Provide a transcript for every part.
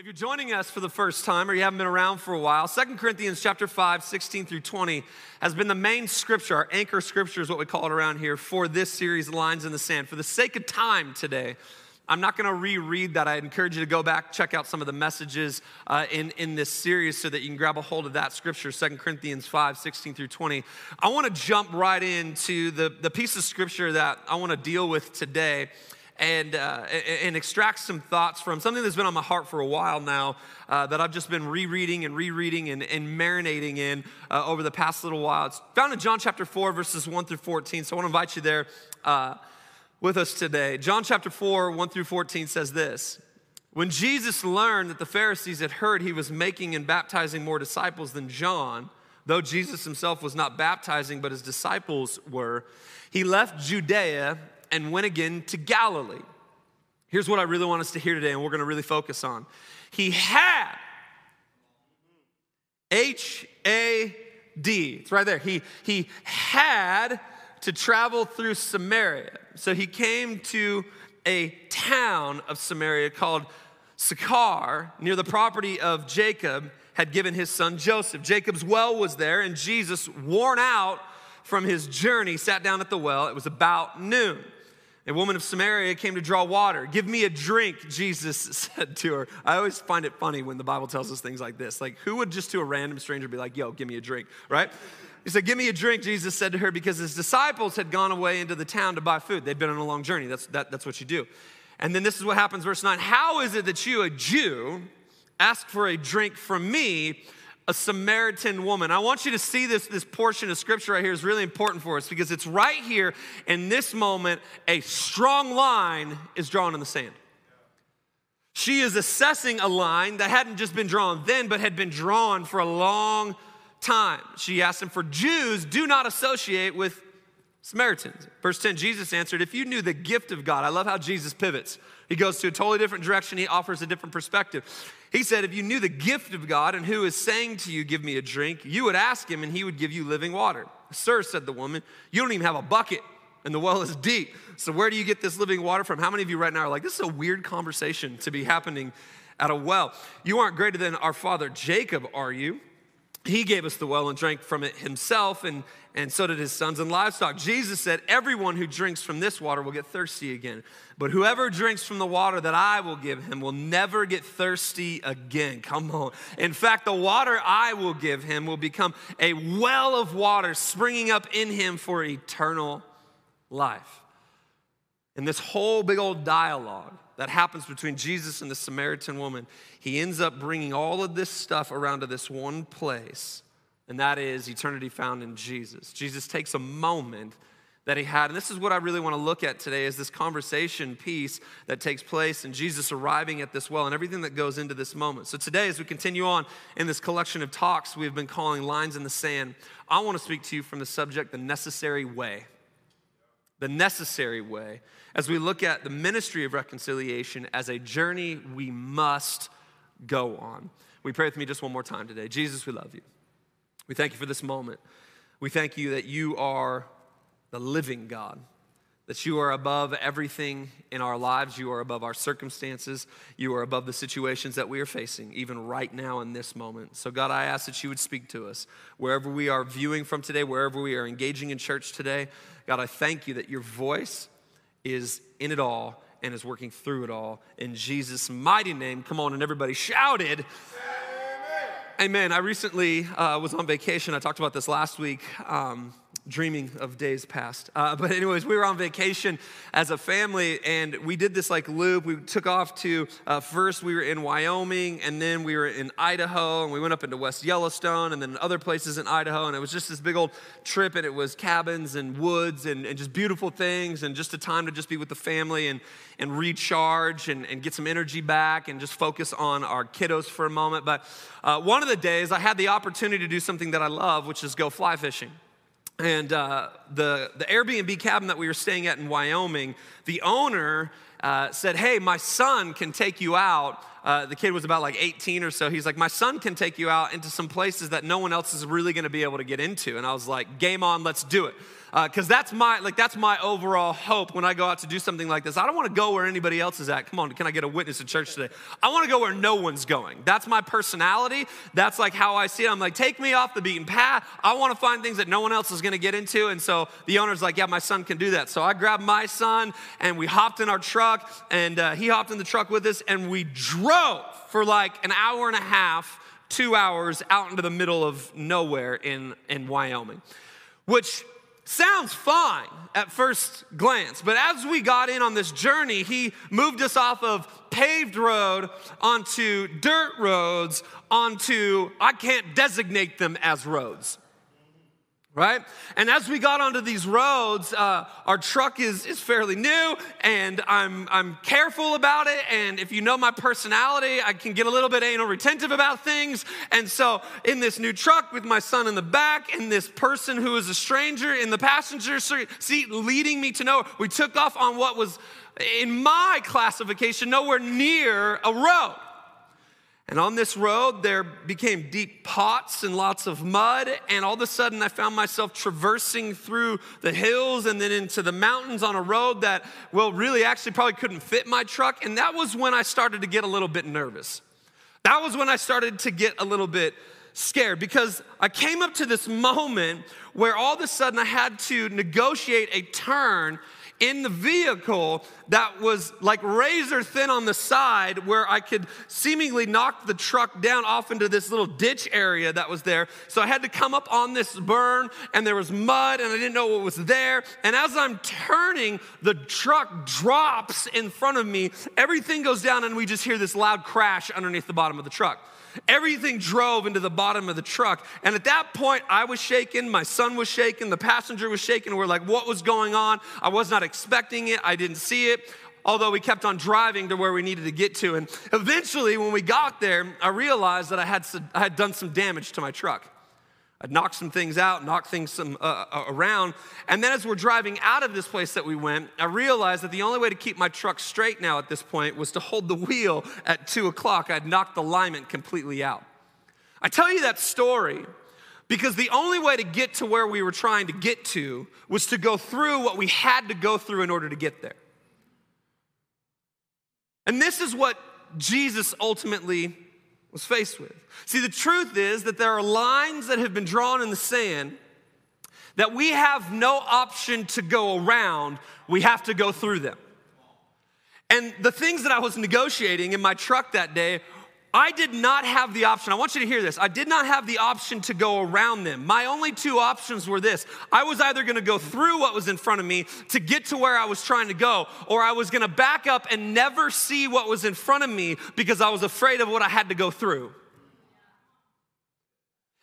If you're joining us for the first time or you haven't been around for a while, 2 Corinthians chapter 5, 16 through 20 has been the main scripture, our anchor scripture is what we call it around here for this series, Lines in the Sand. For the sake of time today, I'm not going to reread that. I encourage you to go back, check out some of the messages uh, in, in this series so that you can grab a hold of that scripture, 2 Corinthians 5, 16 through 20. I want to jump right into the, the piece of scripture that I want to deal with today and, uh, and extract some thoughts from something that's been on my heart for a while now uh, that I've just been rereading and rereading and, and marinating in uh, over the past little while. It's found in John chapter 4, verses 1 through 14. So I want to invite you there uh, with us today. John chapter 4, 1 through 14 says this. When Jesus learned that the Pharisees had heard he was making and baptizing more disciples than John, though Jesus himself was not baptizing, but his disciples were, he left Judea and went again to Galilee. Here's what I really want us to hear today, and we're going to really focus on. He had H A D. It's right there. He, he had to travel through Samaria. So he came to a town of Samaria called Sychar, near the property of Jacob, had given his son Joseph. Jacob's well was there, and Jesus, worn out from his journey, sat down at the well. It was about noon. A woman of Samaria came to draw water. Give me a drink, Jesus said to her. I always find it funny when the Bible tells us things like this. Like, who would just to a random stranger be like, yo, give me a drink, right? He said, Give me a drink, Jesus said to her, because his disciples had gone away into the town to buy food. They'd been on a long journey. That's, that, that's what you do. And then this is what happens, verse 9. How is it that you, a Jew, ask for a drink from me, a Samaritan woman. I want you to see this, this portion of scripture right here is really important for us because it's right here in this moment, a strong line is drawn in the sand. She is assessing a line that hadn't just been drawn then, but had been drawn for a long time. She asked him, For Jews, do not associate with Samaritans. Verse 10 Jesus answered, If you knew the gift of God, I love how Jesus pivots. He goes to a totally different direction, he offers a different perspective. He said, If you knew the gift of God and who is saying to you, Give me a drink, you would ask him and he would give you living water. Sir, said the woman, You don't even have a bucket and the well is deep. So where do you get this living water from? How many of you right now are like, This is a weird conversation to be happening at a well? You aren't greater than our father Jacob, are you? He gave us the well and drank from it himself, and, and so did his sons and livestock. Jesus said, Everyone who drinks from this water will get thirsty again. But whoever drinks from the water that I will give him will never get thirsty again. Come on. In fact, the water I will give him will become a well of water springing up in him for eternal life. And this whole big old dialogue that happens between Jesus and the Samaritan woman, he ends up bringing all of this stuff around to this one place, and that is eternity found in Jesus. Jesus takes a moment that he had. And this is what I really want to look at today is this conversation piece that takes place and Jesus arriving at this well and everything that goes into this moment. So today as we continue on in this collection of talks we've been calling lines in the sand, I want to speak to you from the subject the necessary way the necessary way, as we look at the ministry of reconciliation as a journey we must go on. We pray with me just one more time today. Jesus, we love you. We thank you for this moment. We thank you that you are the living God that you are above everything in our lives. You are above our circumstances. You are above the situations that we are facing, even right now in this moment. So, God, I ask that you would speak to us wherever we are viewing from today, wherever we are engaging in church today. God, I thank you that your voice is in it all and is working through it all. In Jesus' mighty name, come on, and everybody shouted. Amen. Amen. I recently uh, was on vacation. I talked about this last week. Um, dreaming of days past. Uh, but, anyways, we were on vacation as a family and we did this like loop. We took off to uh, first, we were in Wyoming and then we were in Idaho and we went up into West Yellowstone and then other places in Idaho. And it was just this big old trip and it was cabins and woods and, and just beautiful things and just a time to just be with the family and, and recharge and, and get some energy back and just focus on our kiddos for a moment. But uh, one of the days I had the opportunity to do something that I love, which is go fly fishing. And uh, the, the Airbnb cabin that we were staying at in Wyoming, the owner uh, said, Hey, my son can take you out uh, the kid was about like 18 or so. He's like, My son can take you out into some places that no one else is really gonna be able to get into. And I was like, Game on, let's do it because uh, that's my like that's my overall hope when I go out to do something like this. I don't want to go where anybody else is at. Come on, can I get a witness at church today? I want to go where no one's going. That's my personality. That's like how I see it. I'm like, take me off the beaten path. I want to find things that no one else is going to get into. And so the owner's like, yeah, my son can do that. So I grabbed my son and we hopped in our truck and uh, he hopped in the truck with us and we drove for like an hour and a half, two hours out into the middle of nowhere in in Wyoming, which sounds fine at first glance, but as we got in on this journey, he moved us off of paved road onto dirt roads, onto, I can't designate them as roads right? And as we got onto these roads, uh, our truck is, is fairly new and I'm, I'm careful about it. And if you know my personality, I can get a little bit anal retentive about things. And so, in this new truck with my son in the back and this person who is a stranger in the passenger seat leading me to nowhere, we took off on what was, in my classification, nowhere near a road. And on this road, there became deep pots and lots of mud. And all of a sudden, I found myself traversing through the hills and then into the mountains on a road that, well, really actually probably couldn't fit my truck. And that was when I started to get a little bit nervous. That was when I started to get a little bit scared because I came up to this moment where all of a sudden I had to negotiate a turn in the vehicle that was like razor thin on the side where I could seemingly knock the truck down off into this little ditch area that was there. So I had to come up on this burn and there was mud and I didn't know what was there. And as I'm turning, the truck drops in front of me. Everything goes down and we just hear this loud crash underneath the bottom of the truck. Everything drove into the bottom of the truck. And at that point, I was shaken, my son was shaken, the passenger was shaken. We're like, what was going on? I was not expecting it, I didn't see it. Although we kept on driving to where we needed to get to. And eventually, when we got there, I realized that I had, I had done some damage to my truck. I'd knocked some things out, knock things some, uh, uh, around. And then as we're driving out of this place that we went, I realized that the only way to keep my truck straight now at this point was to hold the wheel at two o'clock. I'd knocked the alignment completely out. I tell you that story because the only way to get to where we were trying to get to was to go through what we had to go through in order to get there. And this is what Jesus ultimately was faced with. See, the truth is that there are lines that have been drawn in the sand that we have no option to go around, we have to go through them. And the things that I was negotiating in my truck that day I did not have the option. I want you to hear this. I did not have the option to go around them. My only two options were this I was either going to go through what was in front of me to get to where I was trying to go, or I was going to back up and never see what was in front of me because I was afraid of what I had to go through.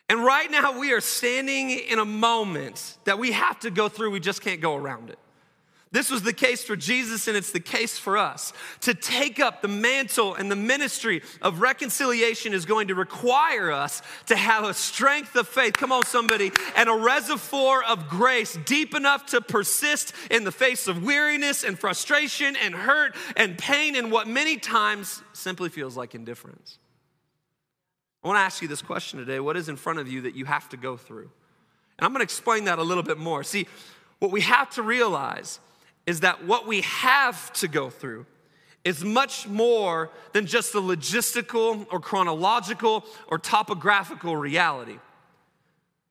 And right now, we are standing in a moment that we have to go through, we just can't go around it. This was the case for Jesus, and it's the case for us. To take up the mantle and the ministry of reconciliation is going to require us to have a strength of faith, come on, somebody, and a reservoir of grace deep enough to persist in the face of weariness and frustration and hurt and pain and what many times simply feels like indifference. I want to ask you this question today What is in front of you that you have to go through? And I'm going to explain that a little bit more. See, what we have to realize is that what we have to go through is much more than just the logistical or chronological or topographical reality.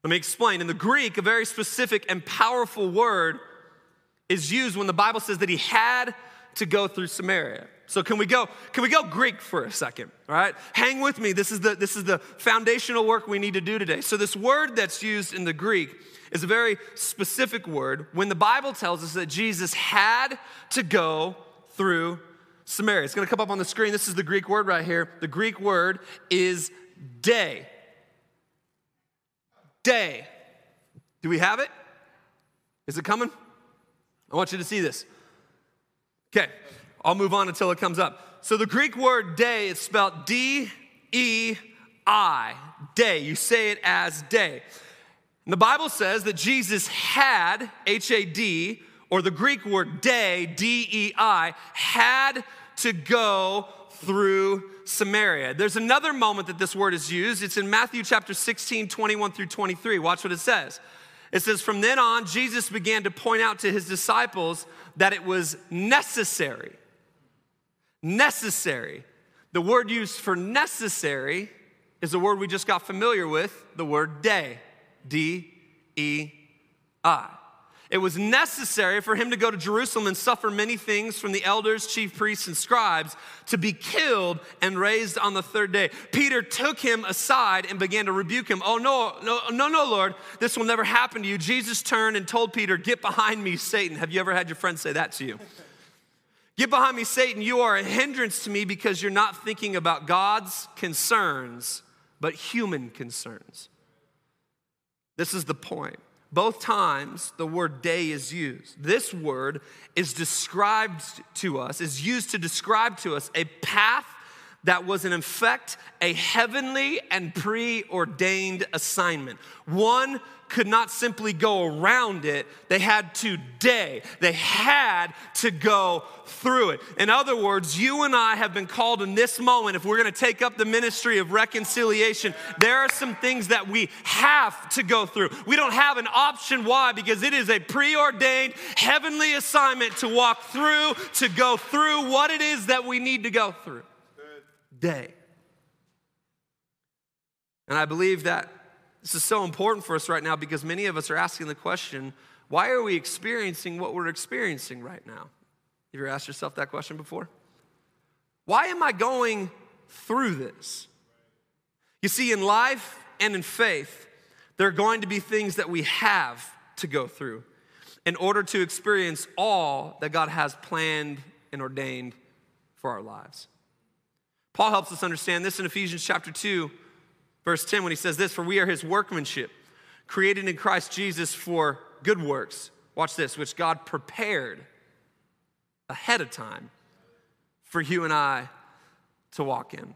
Let me explain. In the Greek, a very specific and powerful word is used when the Bible says that he had to go through Samaria. So can we go can we go Greek for a second, all right? Hang with me. This is the this is the foundational work we need to do today. So this word that's used in the Greek is a very specific word when the Bible tells us that Jesus had to go through Samaria. It's going to come up on the screen. This is the Greek word right here. The Greek word is day. Day. Do we have it? Is it coming? I want you to see this. Okay, I'll move on until it comes up. So the Greek word day is spelled D E I, day. You say it as day. And the Bible says that Jesus had, H A D, or the Greek word day, D E I, had to go through Samaria. There's another moment that this word is used. It's in Matthew chapter 16, 21 through 23. Watch what it says. It says, From then on, Jesus began to point out to his disciples that it was necessary. Necessary. The word used for necessary is a word we just got familiar with, the word day. D E I. It was necessary for him to go to Jerusalem and suffer many things from the elders, chief priests, and scribes to be killed and raised on the third day. Peter took him aside and began to rebuke him. Oh, no, no, no, no, Lord, this will never happen to you. Jesus turned and told Peter, Get behind me, Satan. Have you ever had your friend say that to you? Get behind me, Satan. You are a hindrance to me because you're not thinking about God's concerns, but human concerns. This is the point. Both times the word day is used. This word is described to us, is used to describe to us a path that was in effect a heavenly and preordained assignment. One could not simply go around it, they had to day. They had to go through it. In other words, you and I have been called in this moment, if we're gonna take up the ministry of reconciliation, there are some things that we have to go through. We don't have an option. Why? Because it is a preordained heavenly assignment to walk through, to go through what it is that we need to go through. Day. And I believe that this is so important for us right now because many of us are asking the question why are we experiencing what we're experiencing right now? Have you ever asked yourself that question before? Why am I going through this? You see, in life and in faith, there are going to be things that we have to go through in order to experience all that God has planned and ordained for our lives. Paul helps us understand this in Ephesians chapter 2 Verse 10, when he says this, for we are his workmanship, created in Christ Jesus for good works. Watch this, which God prepared ahead of time for you and I to walk in.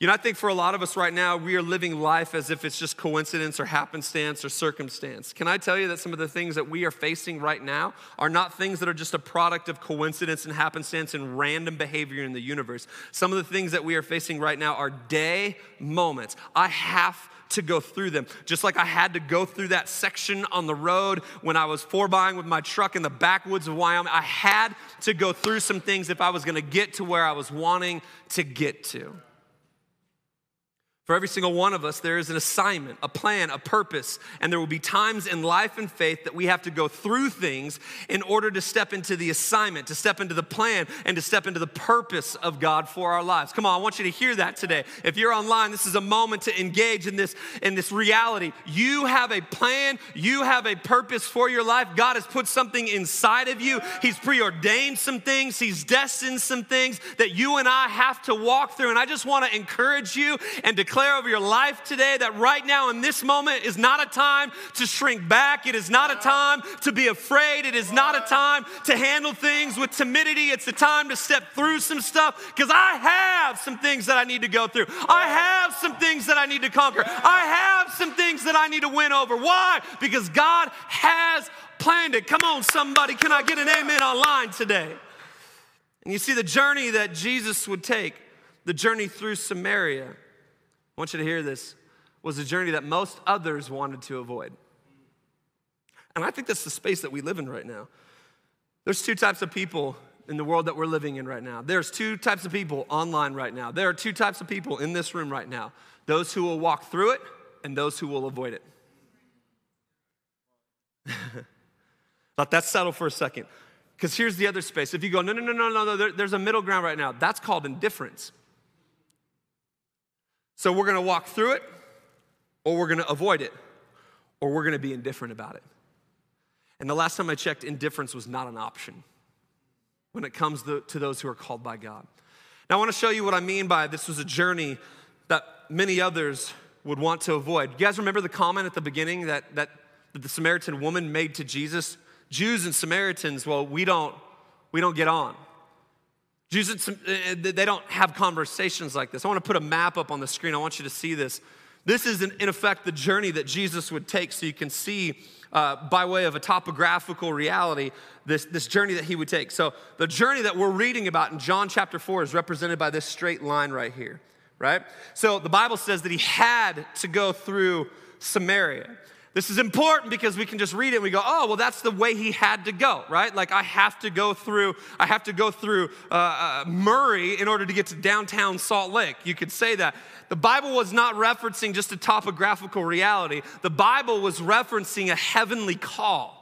You know, I think for a lot of us right now, we are living life as if it's just coincidence or happenstance or circumstance. Can I tell you that some of the things that we are facing right now are not things that are just a product of coincidence and happenstance and random behavior in the universe? Some of the things that we are facing right now are day moments. I have to go through them. Just like I had to go through that section on the road when I was four buying with my truck in the backwoods of Wyoming. I had to go through some things if I was gonna get to where I was wanting to get to. For every single one of us, there is an assignment, a plan, a purpose, and there will be times in life and faith that we have to go through things in order to step into the assignment, to step into the plan, and to step into the purpose of God for our lives. Come on, I want you to hear that today. If you're online, this is a moment to engage in this in this reality. You have a plan, you have a purpose for your life. God has put something inside of you. He's preordained some things, He's destined some things that you and I have to walk through. And I just want to encourage you and declare declare over your life today that right now in this moment is not a time to shrink back. It is not a time to be afraid. It is not a time to handle things with timidity. It's a time to step through some stuff because I have some things that I need to go through. I have some things that I need to conquer. I have some things that I need to win over. Why? Because God has planned it. Come on, somebody. Can I get an amen online today? And you see the journey that Jesus would take, the journey through Samaria. I want you to hear this, was a journey that most others wanted to avoid. And I think that's the space that we live in right now. There's two types of people in the world that we're living in right now. There's two types of people online right now. There are two types of people in this room right now those who will walk through it and those who will avoid it. Let that settle for a second. Because here's the other space. If you go, no, no, no, no, no, there, there's a middle ground right now, that's called indifference. So we're gonna walk through it, or we're gonna avoid it, or we're gonna be indifferent about it. And the last time I checked, indifference was not an option when it comes to, to those who are called by God. Now, I wanna show you what I mean by this was a journey that many others would want to avoid. You guys remember the comment at the beginning that, that, that the Samaritan woman made to Jesus? Jews and Samaritans, well, we don't, we don't get on. Jews, uh, they don't have conversations like this. I want to put a map up on the screen. I want you to see this. This is, in, in effect, the journey that Jesus would take so you can see, uh, by way of a topographical reality, this, this journey that he would take. So, the journey that we're reading about in John chapter 4 is represented by this straight line right here, right? So, the Bible says that he had to go through Samaria. This is important because we can just read it and we go, oh, well, that's the way he had to go, right? Like I have to go through, I have to go through uh, uh, Murray in order to get to downtown Salt Lake. You could say that. The Bible was not referencing just a topographical reality. The Bible was referencing a heavenly call.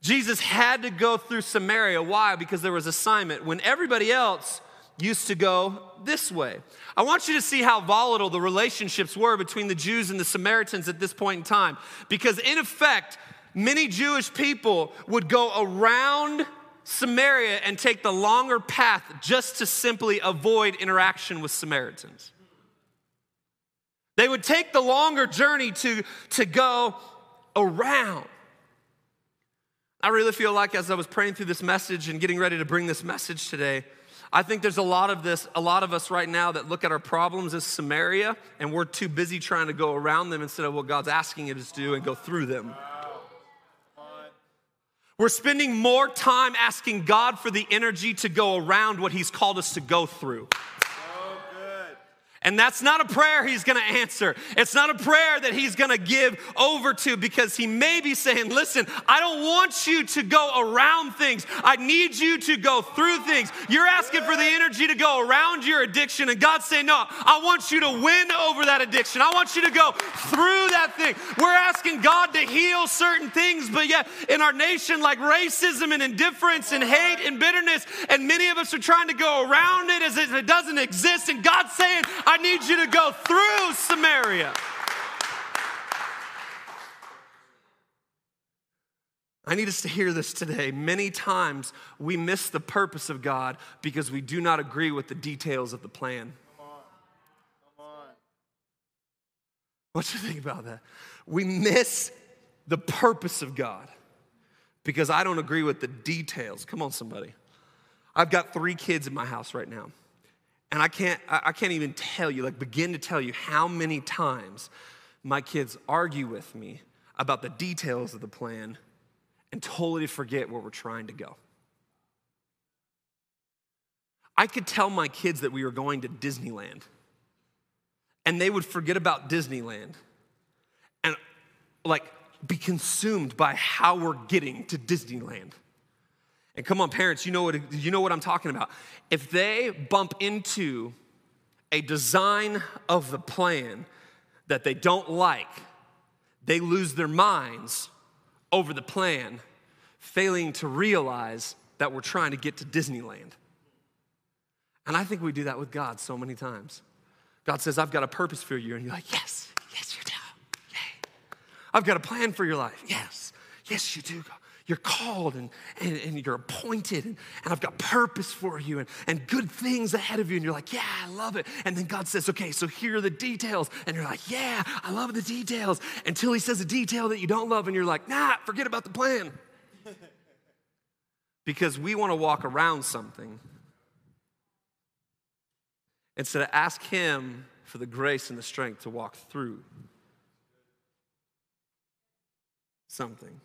Jesus had to go through Samaria. Why? Because there was assignment. When everybody else used to go this way. I want you to see how volatile the relationships were between the Jews and the Samaritans at this point in time. Because, in effect, many Jewish people would go around Samaria and take the longer path just to simply avoid interaction with Samaritans. They would take the longer journey to, to go around. I really feel like as I was praying through this message and getting ready to bring this message today, I think there's a lot of this, a lot of us right now that look at our problems as Samaria and we're too busy trying to go around them instead of what God's asking us to do and go through them. We're spending more time asking God for the energy to go around what He's called us to go through. And that's not a prayer he's gonna answer. It's not a prayer that he's gonna give over to because he may be saying, Listen, I don't want you to go around things. I need you to go through things. You're asking for the energy to go around your addiction, and God's saying, No, I want you to win over that addiction. I want you to go through that thing. We're asking God to heal certain things, but yet in our nation, like racism and indifference and hate and bitterness, and many of us are trying to go around it as if it doesn't exist. And God's saying, I I need you to go through Samaria. I need us to hear this today. Many times we miss the purpose of God because we do not agree with the details of the plan. What you think about that? We miss the purpose of God because I don't agree with the details. Come on, somebody. I've got three kids in my house right now. And I can't, I can't even tell you, like, begin to tell you how many times my kids argue with me about the details of the plan and totally forget where we're trying to go. I could tell my kids that we were going to Disneyland, and they would forget about Disneyland and, like, be consumed by how we're getting to Disneyland. And come on, parents, you know what, you know what I'm talking about. If they bump into a design of the plan that they don't like, they lose their minds over the plan, failing to realize that we're trying to get to Disneyland. And I think we do that with God so many times. God says, I've got a purpose for you. And you're like, yes, yes, you do. Yay. I've got a plan for your life. Yes, yes, you do. You're called and, and, and you're appointed, and, and, I've got purpose for you and, and good things ahead of you. And you're like, Yeah, I love it. And then God says, Okay, so here are the details. And you're like, Yeah, I love the details. Until He says a detail that you don't love, and you're like, Nah, forget about the plan. because we want to walk around something instead of ask Him for the grace and the strength to walk through something.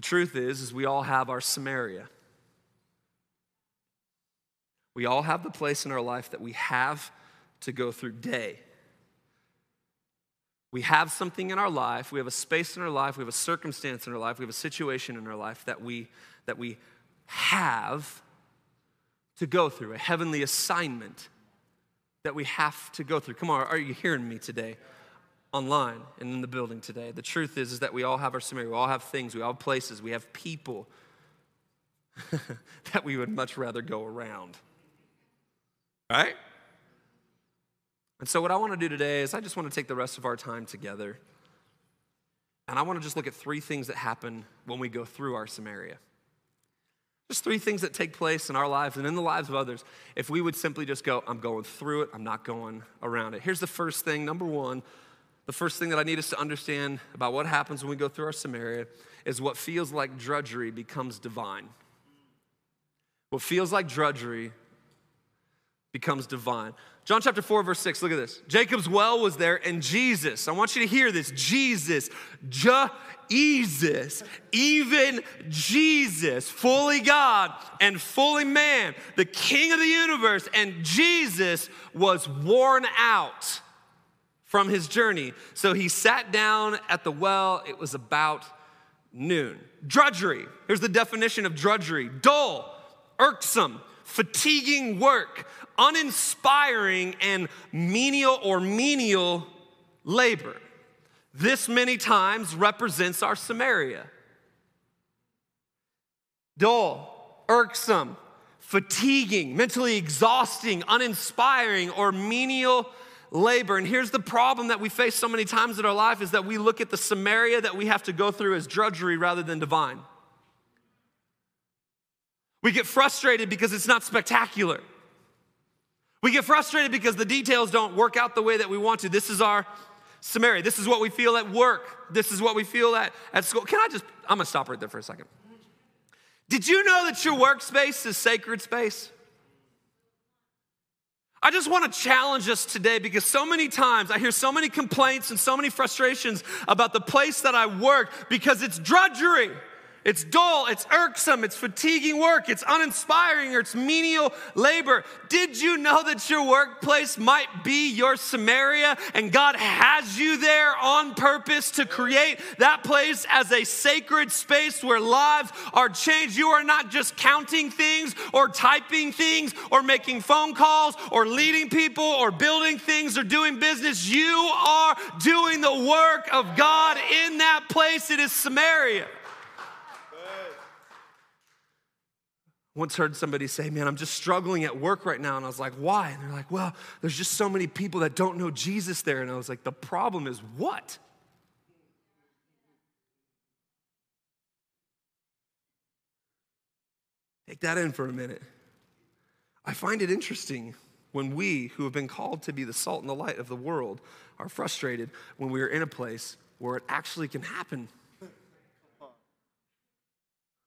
The truth is, is we all have our Samaria. We all have the place in our life that we have to go through day. We have something in our life, we have a space in our life, we have a circumstance in our life, we have a situation in our life that we that we have to go through, a heavenly assignment that we have to go through. Come on, are you hearing me today? Online and in the building today. The truth is, is that we all have our Samaria. We all have things. We all have places. We have people that we would much rather go around. Right? And so, what I want to do today is I just want to take the rest of our time together and I want to just look at three things that happen when we go through our Samaria. Just three things that take place in our lives and in the lives of others if we would simply just go, I'm going through it, I'm not going around it. Here's the first thing. Number one, the first thing that I need us to understand about what happens when we go through our Samaria is what feels like drudgery becomes divine. What feels like drudgery becomes divine. John chapter 4, verse 6, look at this. Jacob's well was there, and Jesus, I want you to hear this Jesus, Jesus, even Jesus, fully God and fully man, the king of the universe, and Jesus was worn out from his journey. So he sat down at the well. It was about noon. Drudgery. Here's the definition of drudgery dull, irksome, fatiguing work, uninspiring, and menial or menial labor. This many times represents our Samaria. Dull, irksome, fatiguing, mentally exhausting, uninspiring, or menial labor. And here's the problem that we face so many times in our life is that we look at the Samaria that we have to go through as drudgery rather than divine. We get frustrated because it's not spectacular. We get frustrated because the details don't work out the way that we want to. This is our Samaria. This is what we feel at work. This is what we feel at, at school. Can I just, I'm gonna stop right there for a second. Did you know that your workspace is sacred space? I just want to challenge us today because so many times I hear so many complaints and so many frustrations about the place that I work because it's drudgery. It's dull, it's irksome, it's fatiguing work, it's uninspiring, or it's menial labor. Did you know that your workplace might be your Samaria and God has you there on purpose to create that place as a sacred space where lives are changed? You are not just counting things or typing things or making phone calls or leading people or building things or doing business. You are doing the work of God in that place. It is Samaria. Once heard somebody say, Man, I'm just struggling at work right now. And I was like, Why? And they're like, Well, there's just so many people that don't know Jesus there. And I was like, The problem is what? Take that in for a minute. I find it interesting when we, who have been called to be the salt and the light of the world, are frustrated when we are in a place where it actually can happen.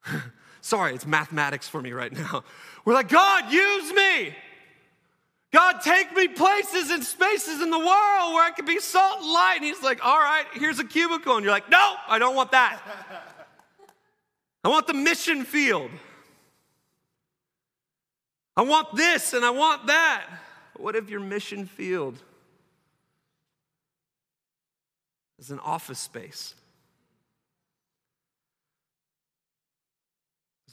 Sorry, it's mathematics for me right now. We're like, God, use me. God, take me places and spaces in the world where I can be salt and light. And He's like, all right, here's a cubicle. And you're like, no, I don't want that. I want the mission field. I want this and I want that. What if your mission field is an office space?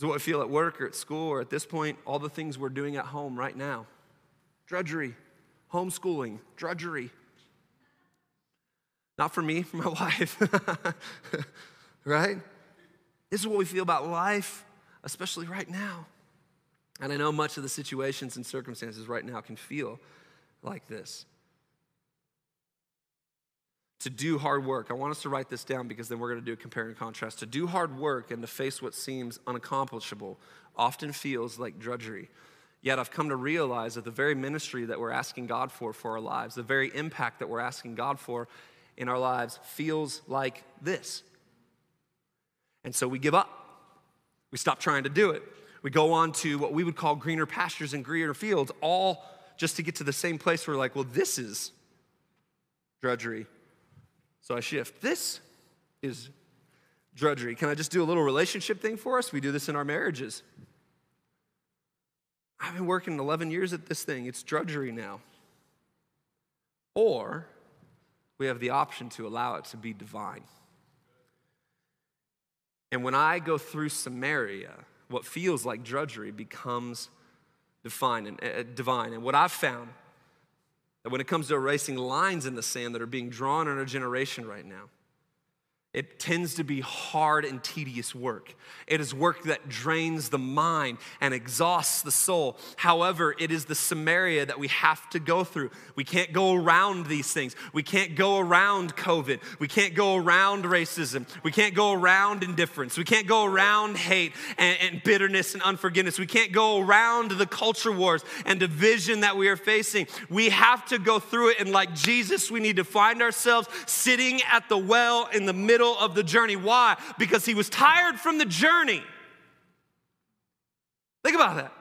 Is what I feel at work or at school or at this point, all the things we're doing at home right now. Drudgery, homeschooling, drudgery. Not for me, for my wife. right? This is what we feel about life, especially right now. And I know much of the situations and circumstances right now can feel like this to do hard work. I want us to write this down because then we're going to do a compare and contrast. To do hard work and to face what seems unaccomplishable often feels like drudgery. Yet I've come to realize that the very ministry that we're asking God for for our lives, the very impact that we're asking God for in our lives feels like this. And so we give up. We stop trying to do it. We go on to what we would call greener pastures and greener fields, all just to get to the same place where we're like, well, this is drudgery so I shift. This is drudgery. Can I just do a little relationship thing for us? We do this in our marriages. I've been working 11 years at this thing, it's drudgery now. Or we have the option to allow it to be divine. And when I go through Samaria, what feels like drudgery becomes divine. And, uh, divine. and what I've found that when it comes to erasing lines in the sand that are being drawn in our generation right now, it tends to be hard and tedious work. It is work that drains the mind and exhausts the soul. However, it is the Samaria that we have to go through. We can't go around these things. We can't go around COVID. We can't go around racism. We can't go around indifference. We can't go around hate and, and bitterness and unforgiveness. We can't go around the culture wars and division that we are facing. We have to go through it. And like Jesus, we need to find ourselves sitting at the well in the middle middle of the journey. Why? Because he was tired from the journey. Think about that.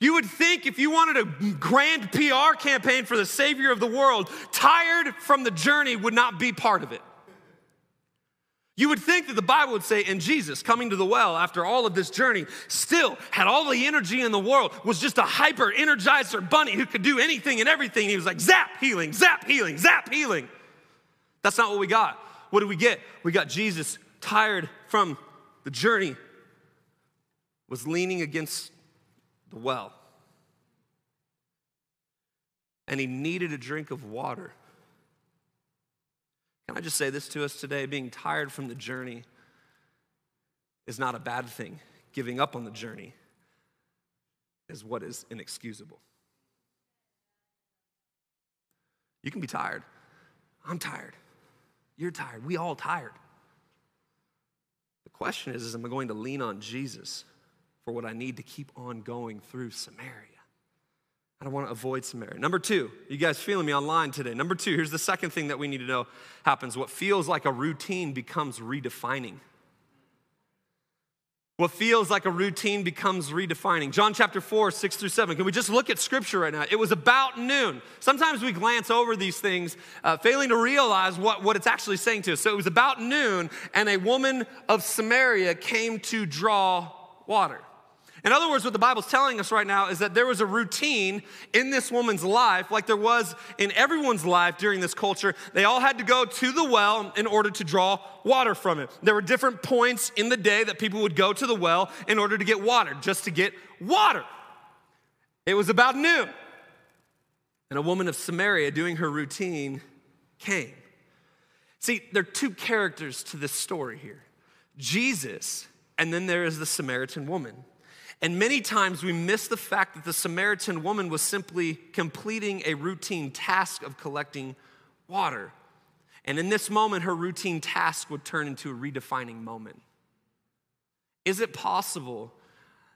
You would think if you wanted a grand PR campaign for the Savior of the world, tired from the journey would not be part of it. You would think that the Bible would say, and Jesus coming to the well after all of this journey still had all the energy in the world, was just a hyper energizer bunny who could do anything and everything. He was like, zap, healing, zap, healing, zap, healing. That's not what we got. What did we get? We got Jesus tired from the journey, was leaning against the well. And he needed a drink of water. Can I just say this to us today? Being tired from the journey is not a bad thing. Giving up on the journey is what is inexcusable. You can be tired. I'm tired. You're tired. We all tired. The question is, is am I going to lean on Jesus for what I need to keep on going through Samaria? I don't want to avoid Samaria. Number two, you guys feeling me online today? Number two, here's the second thing that we need to know happens. What feels like a routine becomes redefining. What feels like a routine becomes redefining. John chapter 4, 6 through 7. Can we just look at scripture right now? It was about noon. Sometimes we glance over these things, uh, failing to realize what, what it's actually saying to us. So it was about noon, and a woman of Samaria came to draw water. In other words, what the Bible's telling us right now is that there was a routine in this woman's life, like there was in everyone's life during this culture. They all had to go to the well in order to draw water from it. There were different points in the day that people would go to the well in order to get water, just to get water. It was about noon. And a woman of Samaria doing her routine came. See, there are two characters to this story here Jesus, and then there is the Samaritan woman. And many times we miss the fact that the Samaritan woman was simply completing a routine task of collecting water. And in this moment, her routine task would turn into a redefining moment. Is it possible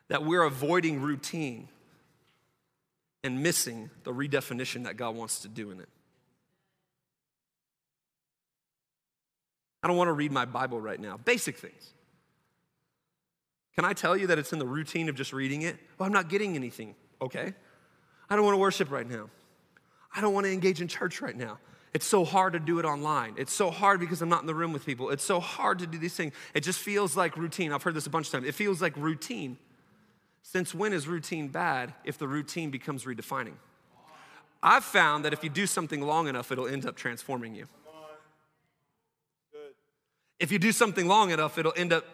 that we're avoiding routine and missing the redefinition that God wants to do in it? I don't want to read my Bible right now. Basic things. Can I tell you that it's in the routine of just reading it? Well, I'm not getting anything. Okay. I don't want to worship right now. I don't want to engage in church right now. It's so hard to do it online. It's so hard because I'm not in the room with people. It's so hard to do these things. It just feels like routine. I've heard this a bunch of times. It feels like routine. Since when is routine bad if the routine becomes redefining? I've found that if you do something long enough, it'll end up transforming you. If you do something long enough, it'll end up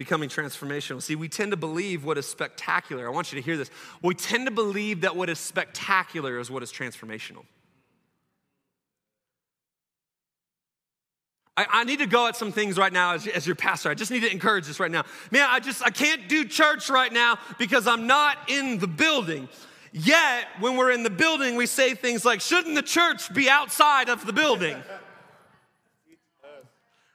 becoming transformational. See, we tend to believe what is spectacular. I want you to hear this. We tend to believe that what is spectacular is what is transformational. I, I need to go at some things right now as, as your pastor. I just need to encourage this right now. Man, I just I can't do church right now because I'm not in the building. Yet, when we're in the building, we say things like, shouldn't the church be outside of the building?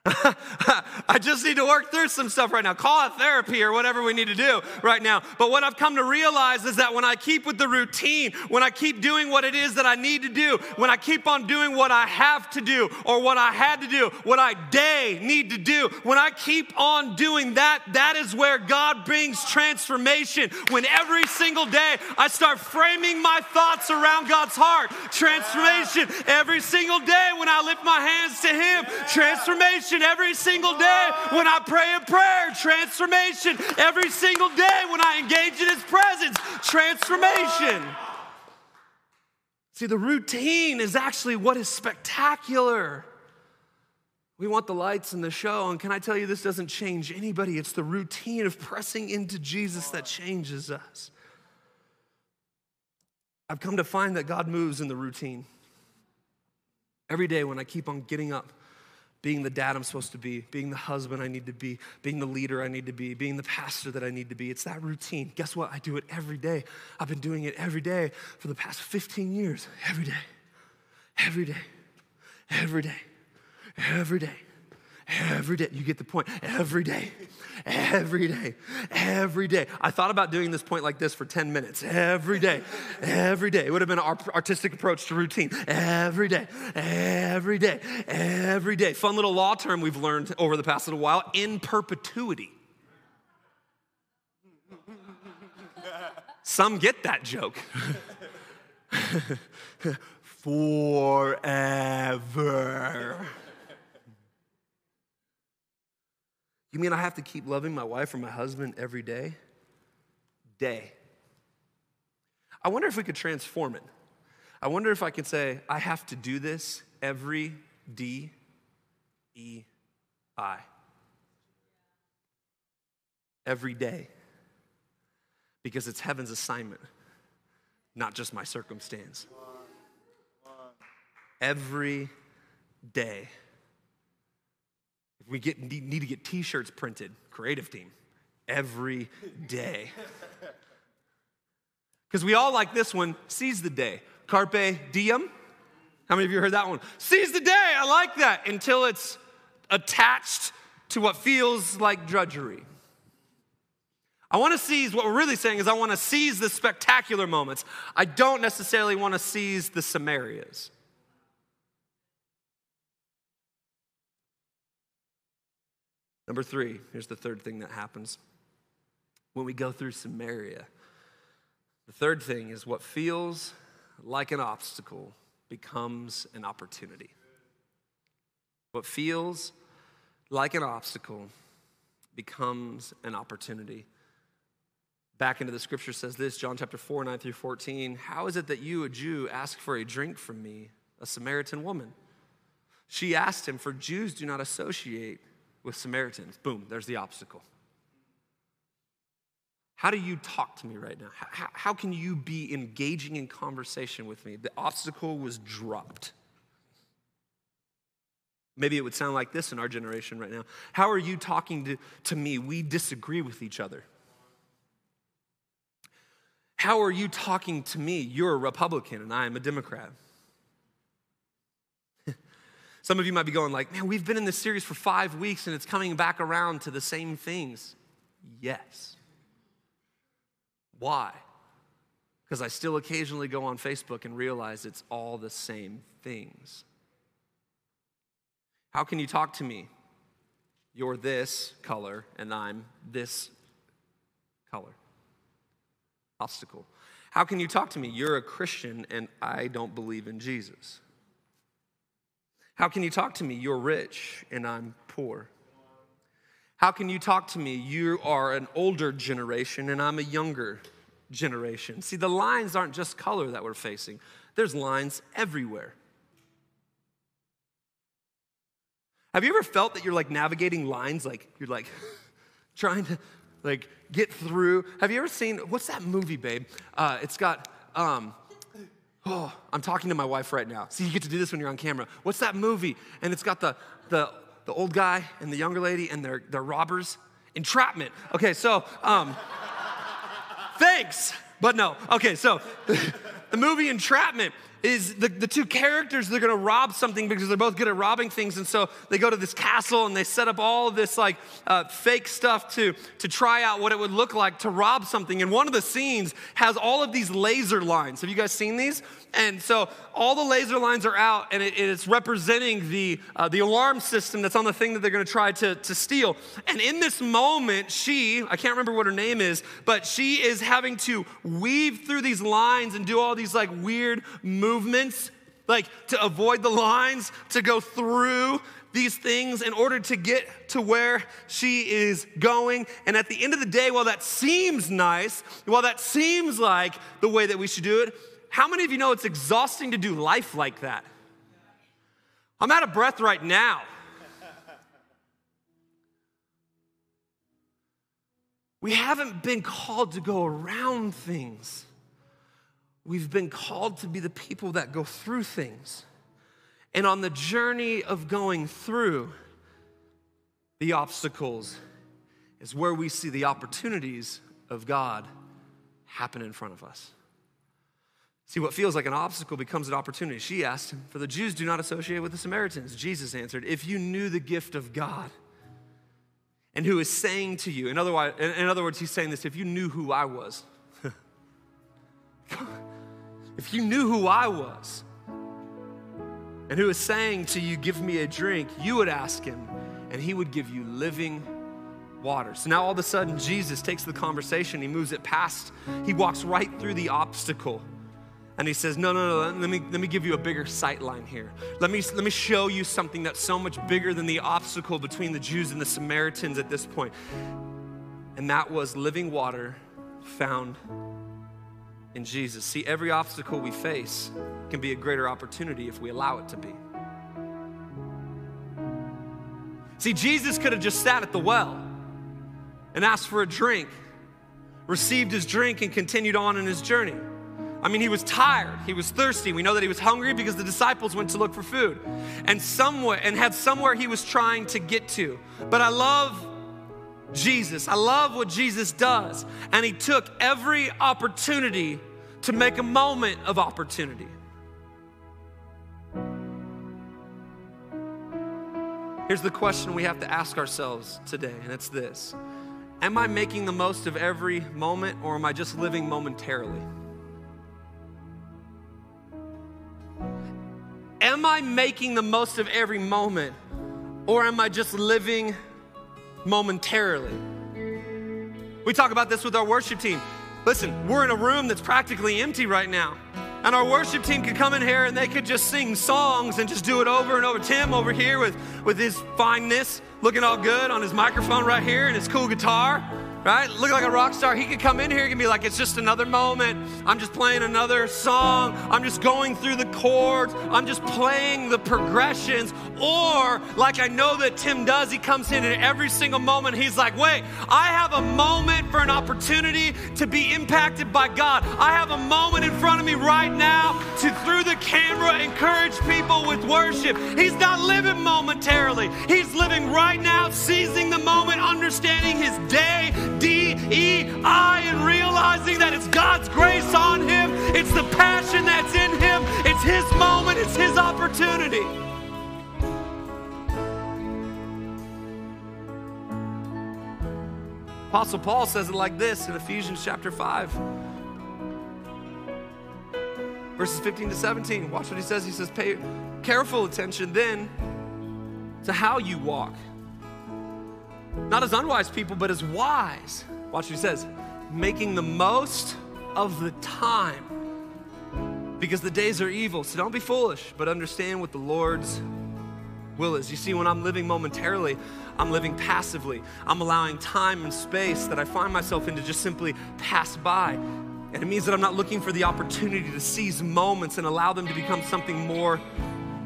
I just need to work through some stuff right now. Call it therapy or whatever we need to do right now. But what I've come to realize is that when I keep with the routine, when I keep doing what it is that I need to do, when I keep on doing what I have to do or what I had to do, what I day need to do, when I keep on doing that, that is where God brings transformation. When every single day I start framing my thoughts around God's heart, transformation. Every single day when I lift my hands to Him, transformation every single day when I pray a prayer, transformation. Every single day when I engage in His presence, transformation. See, the routine is actually what is spectacular. We want the lights and the show, and can I tell you, this doesn't change anybody. It's the routine of pressing into Jesus that changes us. I've come to find that God moves in the routine. Every day when I keep on getting up, being the dad I'm supposed to be, being the husband I need to be, being the leader I need to be, being the pastor that I need to be. It's that routine. Guess what? I do it every day. I've been doing it every day for the past 15 years. Every day. Every day. Every day. Every day. Every day. You get the point. Every day. Every day. Every day. I thought about doing this point like this for 10 minutes. Every day. Every day. It would have been an artistic approach to routine. Every day. Every day. Every day. Fun little law term we've learned over the past little while in perpetuity. Some get that joke. Forever. You mean I have to keep loving my wife or my husband every day? Day. I wonder if we could transform it. I wonder if I could say, I have to do this every D E I. Every day. Because it's heaven's assignment, not just my circumstance. Every day. We get, need to get t shirts printed, creative team, every day. Because we all like this one, seize the day. Carpe diem. How many of you heard that one? Seize the day. I like that until it's attached to what feels like drudgery. I want to seize, what we're really saying is, I want to seize the spectacular moments. I don't necessarily want to seize the Samarias. Number three, here's the third thing that happens when we go through Samaria. The third thing is what feels like an obstacle becomes an opportunity. What feels like an obstacle becomes an opportunity. Back into the scripture says this, John chapter 4, 9 through 14. How is it that you, a Jew, ask for a drink from me, a Samaritan woman? She asked him, For Jews do not associate with Samaritans. Boom, there's the obstacle. How do you talk to me right now? How, how, can you be engaging in conversation with me? The obstacle was dropped. Maybe it would sound like this in our generation right now. How are you talking to, to me? We disagree with each other. How are you talking to me? You're a Republican and I am a Democrat. Some of you might be going like, man, we've been in this series for five weeks and it's coming back around to the same things. Yes. Why? Because I still occasionally go on Facebook and realize it's all the same things. How can you talk to me? You're this color and I'm this color. Obstacle. How can you talk to me? You're a Christian and I don't believe in Jesus. How can you talk to me? You're rich and I'm poor. How can you talk to me? You are an older generation and I'm a younger generation. See, the lines aren't just color that we're facing, there's lines everywhere. Have you ever felt that you're like navigating lines, like you're like trying to like get through? Have you ever seen what's that movie, babe? Uh, it's got um, oh, I'm talking to my wife right now. See, you get to do this when you're on camera. What's that movie? And it's got the the the old guy and the younger lady and they're, they're robbers. Entrapment. Okay, so, um, thanks, but no. Okay, so the movie Entrapment is the, the two characters they're gonna rob something because they're both good at robbing things and so they go to this castle and they set up all this like uh, fake stuff to, to try out what it would look like to rob something. And one of the scenes has all of these laser lines. Have you guys seen these? And so all the laser lines are out and it, it's representing the, uh, the alarm system that's on the thing that they're gonna try to, to steal. And in this moment she i can't remember what her name is but she is having to weave through these lines and do all these like weird movements, like to avoid the lines, to go through these things in order to get to where she is going. And at the end of the day, while that seems nice, while that seems like the way that we should do it, how many of you know it's exhausting to do life like that? I'm out of breath right now. We haven't been called to go around things. We've been called to be the people that go through things. And on the journey of going through the obstacles is where we see the opportunities of God happen in front of us. See, what feels like an obstacle becomes an opportunity. She asked him, For the Jews do not associate with the Samaritans. Jesus answered, If you knew the gift of God and who is saying to you, in other, in other words, he's saying this, if you knew who I was, If you knew who I was and who was saying to you, Give me a drink, you would ask him, and he would give you living water. So now all of a sudden, Jesus takes the conversation, he moves it past, he walks right through the obstacle. And he says, No, no, no, let me, let me give you a bigger sight line here. Let me, let me show you something that's so much bigger than the obstacle between the Jews and the Samaritans at this point. And that was living water found in Jesus. See, every obstacle we face can be a greater opportunity if we allow it to be. See, Jesus could have just sat at the well and asked for a drink, received his drink, and continued on in his journey. I mean, he was tired. He was thirsty. We know that he was hungry because the disciples went to look for food and somewhere and had somewhere he was trying to get to. But I love Jesus. I love what Jesus does. And he took every opportunity to make a moment of opportunity. Here's the question we have to ask ourselves today, and it's this Am I making the most of every moment, or am I just living momentarily? Am I making the most of every moment, or am I just living momentarily? We talk about this with our worship team. Listen, we're in a room that's practically empty right now. And our worship team could come in here and they could just sing songs and just do it over and over. Tim over here with, with his fineness, looking all good on his microphone right here and his cool guitar right? Look like a rock star. He could come in here and be like, it's just another moment. I'm just playing another song. I'm just going through the chords. I'm just playing the progressions. Or, like I know that Tim does, he comes in and every single moment he's like, wait, I have a moment for an opportunity to be impacted by God. I have a moment in front of me right now to, through the camera, encourage people with worship. He's not living momentarily, he's living right now, seizing the moment, understanding his day D E I and realizing that it's God's grace on him, it's the passion that's in him, it's his moment, it's his opportunity. Apostle Paul says it like this in Ephesians chapter 5, verses 15 to 17. Watch what he says. He says, Pay careful attention then to how you walk not as unwise people, but as wise. Watch what he says making the most of the time because the days are evil. So don't be foolish, but understand what the Lord's will is. You see, when I'm living momentarily, I'm living passively. I'm allowing time and space that I find myself in to just simply pass by. And it means that I'm not looking for the opportunity to seize moments and allow them to become something more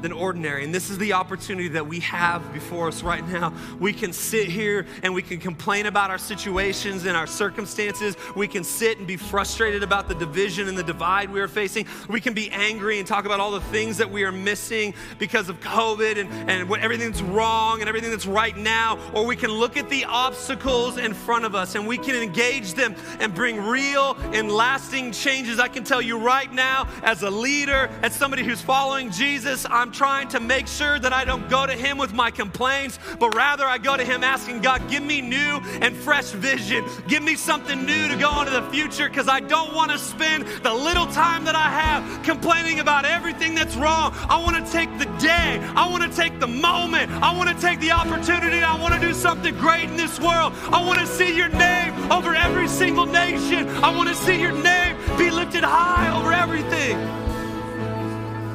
than ordinary. And this is the opportunity that we have before us right now. We can sit here and we can complain about our situations and our circumstances. We can sit and be frustrated about the division and the divide we are facing. We can be angry and talk about all the things that we are missing because of COVID and, and what everything that's wrong and everything that's right now. Or we can look at the obstacles in front of us and we can engage them and bring real and lasting changes. I can tell you right now, as a leader, as somebody who's following Jesus, I'm I'm trying to make sure that I don't go to Him with my complaints, but rather I go to Him asking God, give me new and fresh vision. Give me something new to go into the future because I don't want to spend the little time that I have complaining about everything that's wrong. I want to take the day, I want to take the moment, I want to take the opportunity, I want to do something great in this world. I want to see your name over every single nation. I want to see your name be lifted high over everything.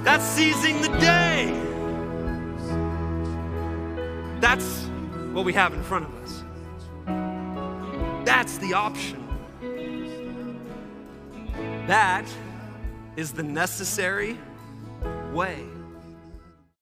That's seizing the day. That's what we have in front of us. That's the option. That is the necessary way.